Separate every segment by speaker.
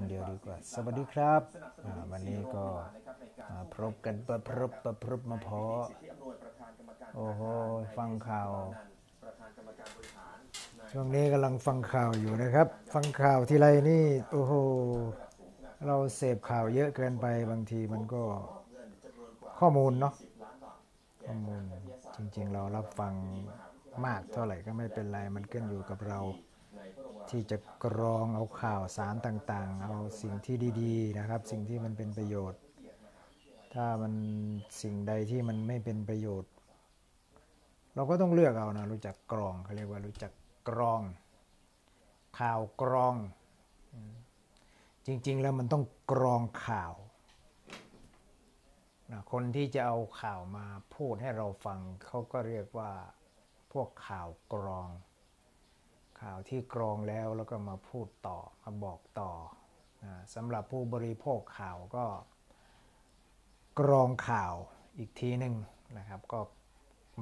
Speaker 1: คนเดียวดีกว่า สวัสดีครับ วันนี้ก็มาพบกันประพรบประพรบมาพอ โอ้โห ฟังข่าว ช่วงนี้กำลังฟังข่าวอยู่นะครับ ฟังข่าวทีไรนี่ โอ้โห เราเสพข่าวเยอะเกินไปบางทีมันก็ข้อมูลเนาะ ข้อมูล จริง ๆ เรารับฟังมากเท่าไหร่ก็ไม่เป็นไร มันขึ้นอยู่กับเรา ที่จะกรองเอาข่าวสารต่างๆ เอาสิ่งที่ดีๆนะครับ สิ่งที่มันเป็นประโยชน์ ถ้ามันสิ่งใดที่มันไม่เป็นประโยชน์ เราก็ต้องเลือกเอานะรู้จักกรองเขาเรียกว่ารู้จักกรอง ข่าวกรอง จริงๆแล้วมันต้องกรองข่าวนะคนที่จะเอาข่าวมาพูดให้เราฟังเขาก็เรียกว่าพวกข่าวกรอง ที่กรองแล้วแล้วก็มาพูดต่อมาบอกต่อนะสำหรับผู้บริโภคข่าวก็กรองข่าวอีกทีหนึ่งนะครับก็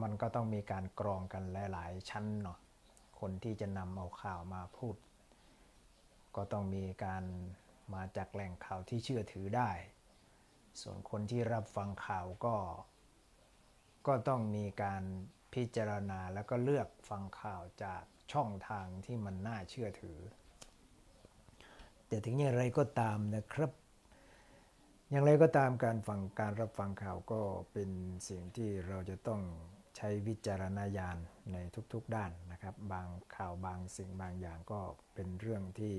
Speaker 1: มันก็ต้องมีการกรองกันหลาย ๆ ชั้นเนาะคนที่จะนำเอาข่าวมาพูด ก็ต้องมีการมาจากแหล่งข่าวที่เชื่อถือได้ ส่วนคนที่รับฟังข่าวก็ ก็ต้องมีการ พิจารณาแล้วก็เลือกฟังข่าวจากช่องทางที่มันน่าเชื่อถือ แต่ถึงอย่างไรก็ตามนะครับ อย่างไรก็ตามการฟังการรับฟังข่าวก็เป็นสิ่งที่เราจะต้องใช้วิจารณญาณในทุกๆด้านนะครับ บางข่าวบางสิ่งบางอย่างก็เป็นเรื่องที่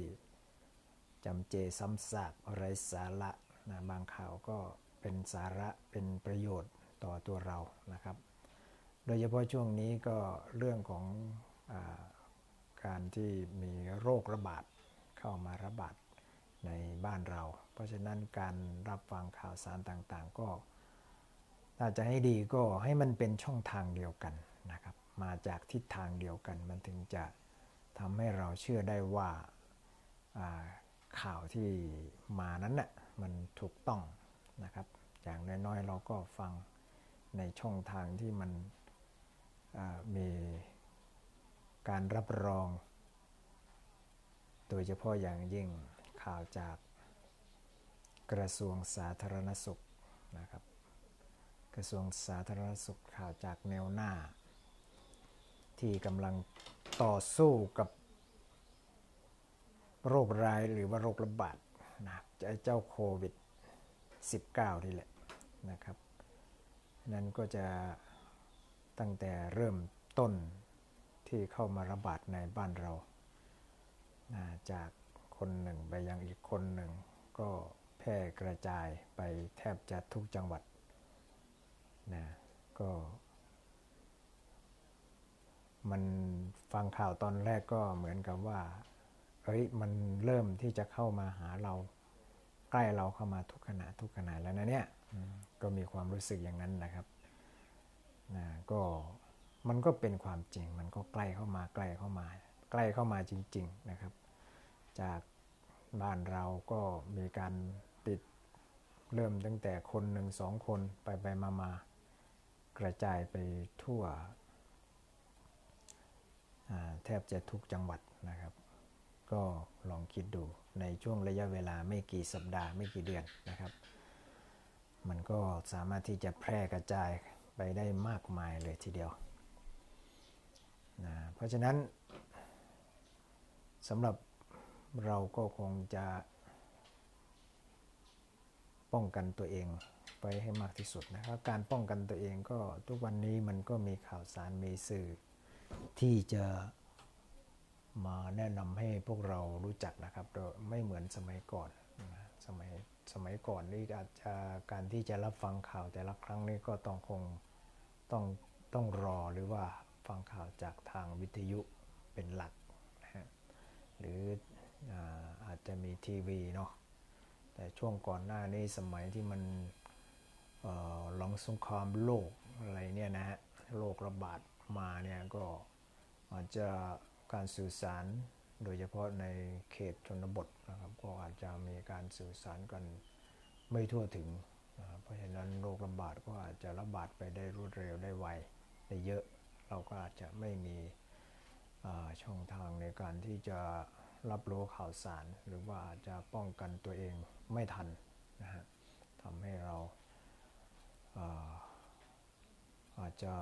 Speaker 1: จำเจซ้ำซากไร้สาระนะบางข่าวก็เป็นสาระเป็นประโยชน์ต่อตัวเรานะครับ โดยเฉพาะช่วงนี้ก็เรื่องของอการที่มีโรคระบาดเข้ามาระบาดในบ้านเรา เพราะฉะนั้นการรับฟังข่าวสารต่างๆ ก็ถ้าจะให้ดีก็ให้มันเป็นช่องทางเดียวกันนะครับ มาจากทิศทางเดียวกัน มันถึงจะทำให้เราเชื่อได้ว่าข่าวที่มานั้นน่ะมันถูกต้องนะครับ อย่างน้อยๆ เราก็ฟังในช่องทางที่มัน มีการรับรอง โดยเฉพาะอย่างยิ่งข่าวจากกระทรวงสาธารณสุขนะครับ กระทรวงสาธารณสุขข่าวจากแนวหน้า ที่กำลังต่อสู้กับโรคร้ายหรือว่าโรคระบาดนะเจ้าโควิด 19 นี่แหละนะครับ นั้นก็จะ ตั้งแต่เริ่มต้นที่เข้ามาระบาดในบ้านเรานะจากคนหนึ่งไปยังอีกคนหนึ่ง ก็แพร่กระจายไปแทบจะทุกจังหวัดนะก็ มันฟังข่าวตอนแรกก็เหมือนกับว่าเฮ้ยมันเริ่มที่จะเข้ามาหาเราใกล้เราเข้ามาทุกขณะทุกขณะแล้วนะเนี่ยก็มีความรู้สึกอย่างนั้นนะครับ นะก็มันก็เป็นความจริง มันก็ใกล้เข้ามาใกล้เข้ามา ใกล้เข้ามาจริง ๆนะครับ จากบ้านเราก็มีการติดเริ่มตั้งแต่คนหนึ่งสองคนไปไปมามากระจายไปทั่วแทบจะทุกจังหวัดนะครับ ก็ลองคิดดูในช่วงระยะเวลาไม่กี่สัปดาห์ไม่กี่เดือนนะครับ มันก็สามารถที่จะแพร่กระจาย ไปได้มากมายเลยทีเดียวนะเพราะฉะนั้นสำหรับเราก็คงจะป้องกันตัวเองไปให้มากที่สุดนะครับการป้องกันตัวเองก็ทุกวันนี้มันก็มีข่าวสารมีสื่อ ที่จะมาแนะนำให้พวกเรารู้จักนะครับโดยไม่เหมือนสมัยก่อนนะสมัยสมัยก่อนนี่อาจจะการที่จะรับฟังข่าวแต่ละครั้งนี่ก็ต้องคง ต้องต้องรอหรือว่าฟังข่าวจากทางวิทยุเป็นหลักนะฮะหรืออาอาจจะมีทีวีเนาะแต่ช่วงก่อนหน้านี้สมัยที่มันเอ่อหลังสงครามโลกอะไรเนี่ยนะฮะโรคระบาดมาเนี่ยก็อาจจะการสื่อสารโดยเฉพาะในเขตชนบทนะครับก็อาจจะมีการสื่อสารกันไม่ทั่วถึง เพราะฉะนั้นโรคระบาดก็อาจจะระบาดไปได้รวดเร็วได้ไวได้เยอะเราก็อาจจะไม่มีช่องทางในการที่จะรับรู้ข่าวสาร หรือว่าจะป้องกันตัวเองไม่ทันนะฮะทำให้เราอาอาจจะ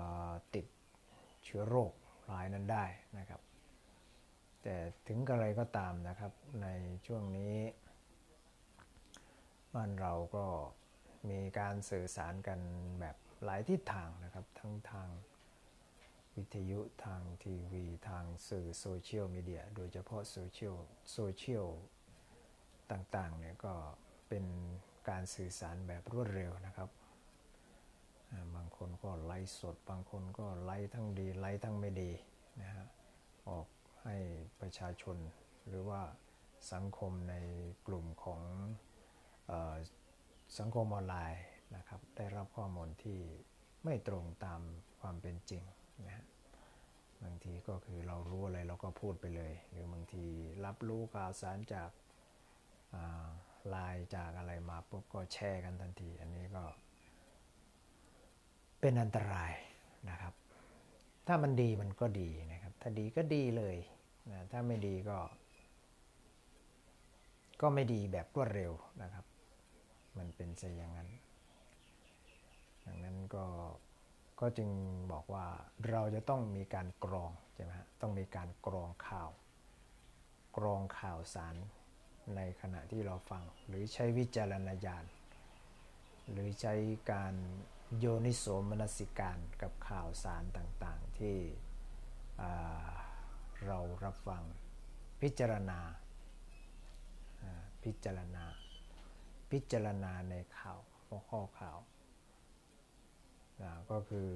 Speaker 1: ติดเชื้อโรคร้ายนั้นได้นะครับ แต่ถึงกระไรก็ตามนะครับในช่วงนี้ บ้านเราก็ มีการสื่อสารกันแบบหลายทิศทางนะครับ ทั้งทางวิทยุทางทีวีทางสื่อโซเชียลมีเดียโดยเฉพาะโซเชียลโซเชียลต่างๆเนี่ยก็เป็นการสื่อสารแบบรวดเร็วนะครับ บางคนก็ไลฟ์สด บางคนก็ไลฟ์ทั้งดีไลฟ์ทั้งไม่ดีนะฮะออกให้ประชาชนหรือว่าสังคมในกลุ่มของ สังคมออนไลน์นะครับได้รับข้อมูลที่ไม่ตรงตามความเป็นจริงนะฮะบางทีก็คือเรารู้อะไรเราก็พูดไปเลย หรือบางทีรับรู้ข่าวสารจากไลน์จากอะไรมาปุ๊บก็แชร์กันทันที อันนี้ก็เป็นอันตรายนะครับ ถ้ามันดีมันก็ดีนะครับ ถ้าดีก็ดีเลยนะถ้าไม่ดีก็ ก็ไม่ดีแบบรวดเร็วนะครับ มันเป็นซะอย่างนั้น ดังนั้นก็ก็จึงบอกว่าเราจะต้องมีการกรองใช่ไหมฮะต้องมีการกรองข่าว กรองข่าวสารในขณะที่เราฟัง หรือใช้วิจารณญาณหรือใช้การโยนิโสมนสิการกับข่าวสารต่างๆ ที่เรารับฟังพิจารณาพิจารณา พิจารณาในข่าวข้อข่าวนะก็คือ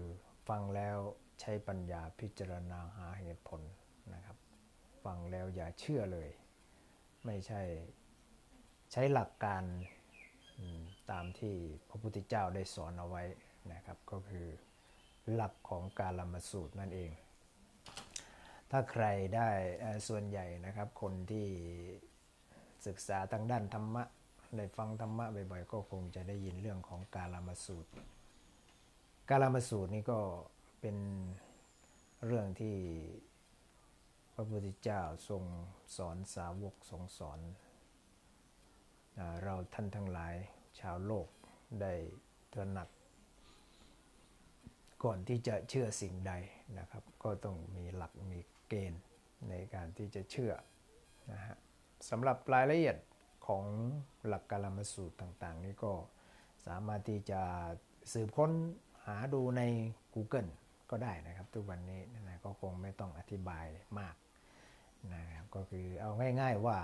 Speaker 1: ฟังแล้วใช้ปัญญาพิจารณาหาเหตุผลนะครับ ฟังแล้วอย่าเชื่อเลย ไม่ใช่ใช้หลักการตามที่พระพุทธเจ้าได้สอนเอาไว้นะครับ ก็คือหลักของการละมสูตรนั่นเอง ถ้าใครได้ส่วนใหญ่นะครับ คนที่ศึกษาทางด้านธรรมะ ได้ฟังธรรมะบ่อยๆ ก็คงจะได้ยินเรื่องของกาละมาสูตร กาลามาสูตรนี่ก็เป็นเรื่องที่พระพุทธเจ้าทรงสอนสาวกทรงสอน เราท่านทั้งหลายชาวโลกได้ตระหนัก ก่อนที่จะเชื่อสิ่งใดนะครับ ก็ต้องมีหลักมีเกณฑ์ในการที่จะเชื่อนะฮะสำหรับรายละเอียด ของหลักกาลามสูตรต่างๆ นี่ก็สามารถที่จะสืบค้นหาดูใน Google ก็ได้นะครับ ทุกวันนี้นะก็คงไม่ต้องอธิบายมากนะครับก็คือเอาง่าย ๆว่า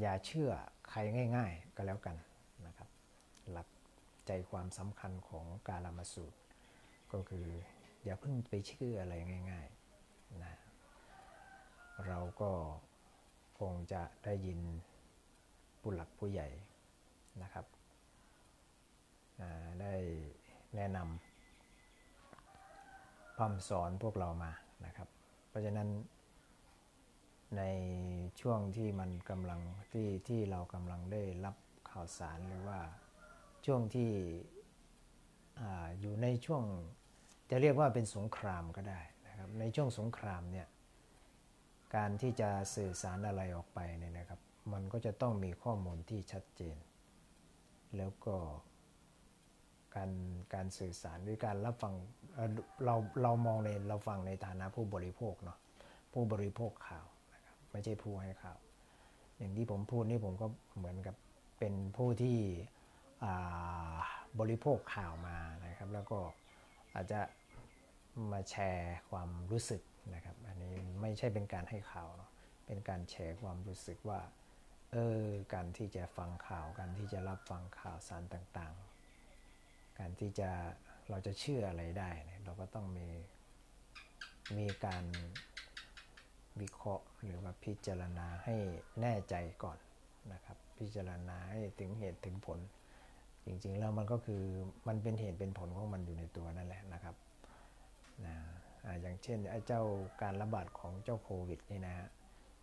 Speaker 1: อย่าเชื่อใครง่าย ๆ ก็แล้วกันนะครับ หลักใจความสำคัญของการละมาสูตร ก็คืออย่าเพิ่งไปเชื่ออะไรง่ายๆนะเราก็คงจะได้ยิน ผู้หลักผู้ใหญ่นะครับได้แนะนำพร่ำสอนพวกเรามานะครับ เพราะฉะนั้นในช่วงที่มันกำลังที่ที่เรากำลังได้รับข่าวสารหรือว่าช่วงที่ออยู่ในช่วงจะเรียกว่าเป็นสงครามก็ได้นะครับในช่วงสงครามเนี่ยการที่จะสื่อสารอะไรออกไปเนี่ยนะครับ มันก็จะต้องมีข้อมูลที่ชัดเจน แล้วก็การการสื่อสารหรือการรับฟังเราเรามองในเราฟังในฐานะผู้บริโภคเนาะผู้บริโภคข่าวนะครับไม่ใช่ผู้ให้ข่าว อย่างที่ผมพูดนี่ผมก็เหมือนกับเป็นผู้ที่บริโภคข่าวมานะครับ แล้วก็อาจจะมาแชร์ความรู้สึกนะครับ อันนี้ไม่ใช่เป็นการให้ข่าวเนาะเป็นการแชร์ความรู้สึกว่า เออการที่จะฟังข่าว การที่จะรับฟังข่าวสารต่างๆ การที่จะเราจะเชื่ออะไรได้เราก็ต้องมีมีการวิเคราะห์หรือว่าพิจารณาให้แน่ใจก่อนนะครับ พิจารณาให้ถึงเหตุถึงผล จริงๆแล้วมันก็คือมันเป็นเหตุเป็นผลของมันอยู่ในตัวนั่นแหละนะครับนะอย่างเช่นไอ้เจ้าการระบาดของเจ้าโควิดนี่นะฮะ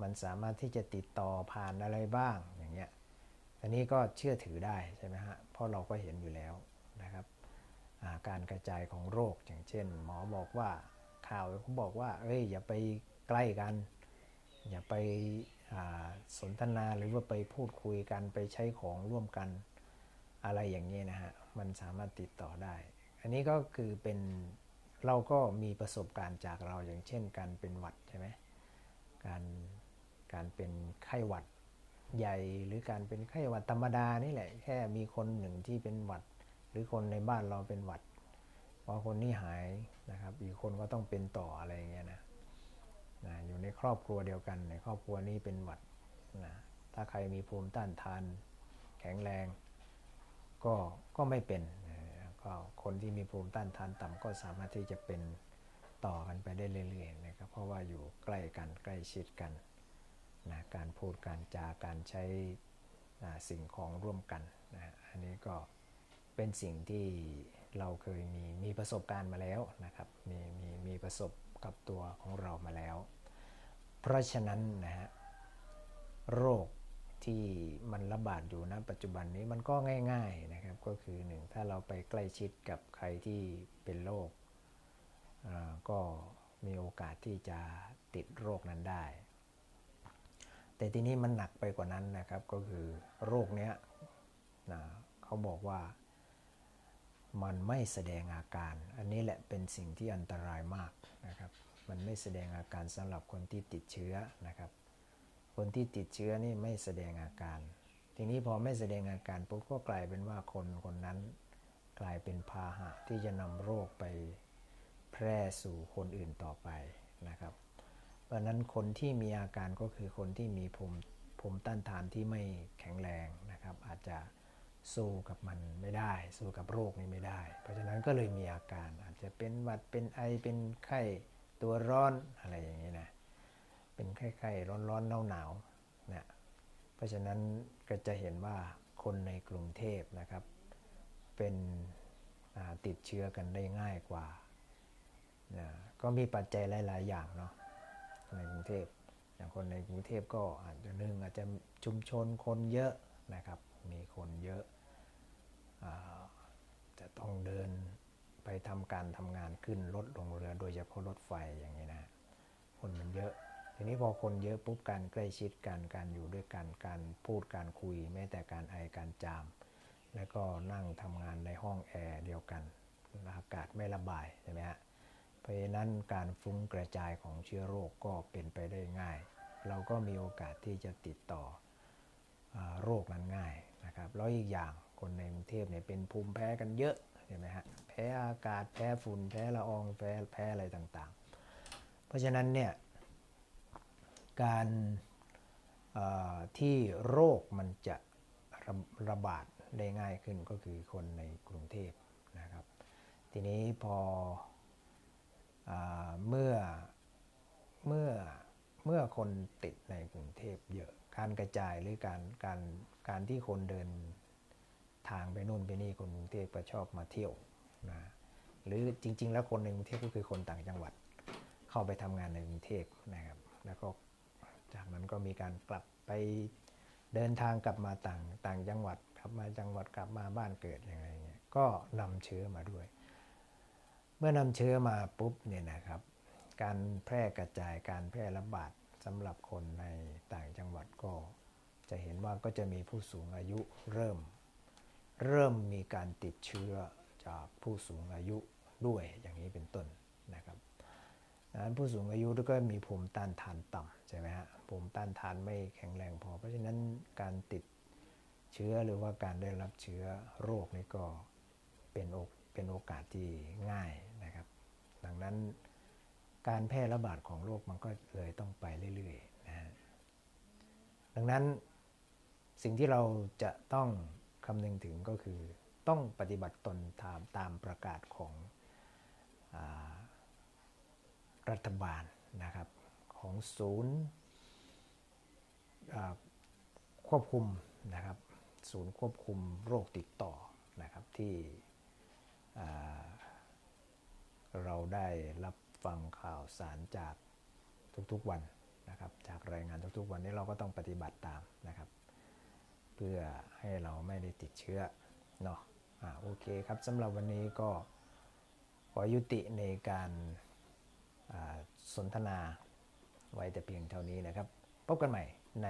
Speaker 1: มันสามารถที่จะติดต่อผ่านอะไรบ้างอย่างเงี้ยอันนี้ก็เชื่อถือได้ใช่ไหมฮะเพราะเราก็เห็นอยู่แล้วนะครับการกระจายของโรคอย่างเช่น หมอบอกว่าข่าวเขาบอกว่าเอ้ยอย่าไปใกล้กัน อย่าไปาสนทนาหรือว่าไปพูดคุยกันไปใช้ของร่วมกันอะไรอย่างนี้นะฮะมันสามารถติดต่อได้ อันนี้ก็คือเป็นเราก็มีประสบการณ์จากเราอย่างเช่นการเป็นหวัดใช่ไหมการ การเป็นไข้หวัดใหญ่หรือการเป็นไข้หวัดธรรมดานี่แหละ แค่มีคนหนึ่งที่เป็นหวัด หรือคนในบ้านเราเป็นหวัดพอคนนี้หายนะครับ อีกคนก็ต้องเป็นต่ออะไรอย่างเงี้ยนะนะอยู่ในครอบครัวเดียวกัน ในครอบครัวนี้เป็นหวัดนะถ้าใครมีภูมิต้านทานแข็งแรง ก็ก็ไม่เป็นนะก็คนที่มีภูมิต้านทานต่ำก็สามารถที่จะเป็นต่อกันไปได้เรื่อยๆนะครับเพราะว่าอยู่ใกล้กันใกล้ชิดกัน นะการพูดการจาการใช้สิ่งของร่วมกันนะอันนี้ก็เป็นสิ่งที่เราเคยมีมีประสบการณ์มาแล้วนะครับมีมีมีประสบกับตัวของเรามาแล้ว เพราะฉะนั้นนะฮะโรคที่มันระบาดอยู่ณปัจจุบันนี้มันก็ง่ายๆนะครับก็คือหนึ่งถ้าเราไปใกล้ชิดกับใครที่เป็นโรคก็มีโอกาสที่จะติดโรคนั้นได้ แต่ทีนี้มันหนักไปกว่านั้นนะครับ ก็คือโรคเนี้ยนะเขาบอกว่ามันไม่แสดงอาการ อันนี้แหละเป็นสิ่งที่อันตรายมากนะครับ มันไม่แสดงอาการสำหรับคนที่ติดเชื้อนะครับ คนที่ติดเชื้อนี่ไม่แสดงอาการ ทีนี้พอไม่แสดงอาการปุ๊บก็กลายเป็นว่าคนคนนั้นกลายเป็นพาหะที่จะนำโรคไปแพร่สู่คนอื่นต่อไปนะครับ เพราะนั้นคนที่มีอาการก็คือคนที่มีภูมิภูมิต้านทานที่ไม่แข็งแรงนะครับ อาจจะสู้กับมันไม่ได้ สู้กับโรคนี้ไม่ได้ เพราะฉะนั้นก็เลยมีอาการอาจจะเป็นหวัดเป็นไอเป็นไข้ตัวร้อนอะไรอย่างนี้นะเป็นไข้ๆร้อนๆหนาวๆเนี่ยเพราะฉะนั้นก็จะเห็นว่าคนในกรุงเทพนะครับ เป็นติดเชื้อกันได้ง่ายกว่านะก็มีปัจจัยหลาย ๆ อย่างเนาะ ในกรุงเทพอย่างคนในกรุงเทพก็อาจจะหนึ่งอาจจะชุมชนคนเยอะนะครับมีคนเยอะอาจะต้องเดินไปทำการทำงานขึ้นรถลงเรือโดยเฉพาะรถไฟอย่างนี้นะคนมันเยอะ ทีนี้พอคนเยอะปุ๊บการใกล้ชิดกันการอยู่ด้วยกันการพูดการคุย แม้แต่การไอการจาม แล้วก็นั่งทำงานในห้องแอร์เดียวกันอากาศไม่ระบายใช่ไหมฮะ ราะฉะนั้นการฟุ้งกระจายของเชื้อโรคก็เป็นไปได้ง่าย เราก็มีโอกาสที่จะติดต่ออโรคนั้นง่ายนะครับแล้วอีกอย่างคนในกรุงเทพเนี่ยเป็นภูมิแพ้กันเยอะใช่ไหมฮะแพ้อากาศแพ้ฝุ่นแพ้ละอองแพ้แพ้อะไรต่างๆ เพราะฉะนั้นเนี่ยการที่โรคมันจะระระบาดได้ง่ายขึ้นก็คือคนในกรุงเทพนะครับ ทีนี้พอ เมื่อเมื่อเมื่อคนติดในกรุงเทพเยอะ การกระจายหรือการการการที่คนเดินทางไปนู่นไปนี่คนกรุงเทพก็ชอบมาเที่ยวนะหรือจริง ๆ แล้วคนในกรุงเทพก็คือคนต่างจังหวัด เข้าไปทำงานในกรุงเทพนะครับแล้วก็จากนั้นก็มีการกลับไปเดินทางกลับมาต่างต่างจังหวัดกลับมาจังหวัดกลับมาบ้านเกิดยังไงเงี้ยก็นำเชื้อมาด้วย เมื่อนำเชื้อมาปุ๊บเนี่ยนะครับ การแพร่กระจายการแพร่ระบาดสำหรับคนในต่างจังหวัดก็จะเห็นว่าก็จะมีผู้สูงอายุเริ่ม เริ่มมีการติดเชื้อจากผู้สูงอายุด้วยอย่างนี้เป็นต้นนะครับดังนั้นผู้สูงอายุก็มีภูมิต้านทานต่ำใช่ไหมฮะภูมิต้านทานไม่แข็งแรงพอ เพราะฉะนั้นการติดเชื้อหรือว่าการได้รับเชื้อโรคนี่ก็เป็นโอกเป็นโอกาสที่ง่าย นั้น การแพร่ระบาดของโรคมันก็เลยต้องไปเรื่อยๆนะฮะดังนั้นสิ่งที่เราจะต้องคำนึงถึงก็คือต้องปฏิบัติตนตามตามประกาศของอรัฐบาลนะครับของศูนย์ควบคุมนะครับศูนย์ควบคุมโรคติดต่อนะครับที่ เราได้รับฟังข่าวสารจากทุกๆวันนะครับ จากรายงานทุกๆวันนี้เราก็ต้องปฏิบัติตามนะครับ เพื่อให้เราไม่ได้ติดเชื้อเนาะอ่าโอเคครับสำหรับวันนี้ก็ขอยุติในการสนทนาไว้แต่เพียงเท่านี้นะครับ พบกันใหม่ใน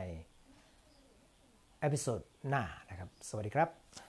Speaker 1: episode หน้านะครับ สวัสดีครับ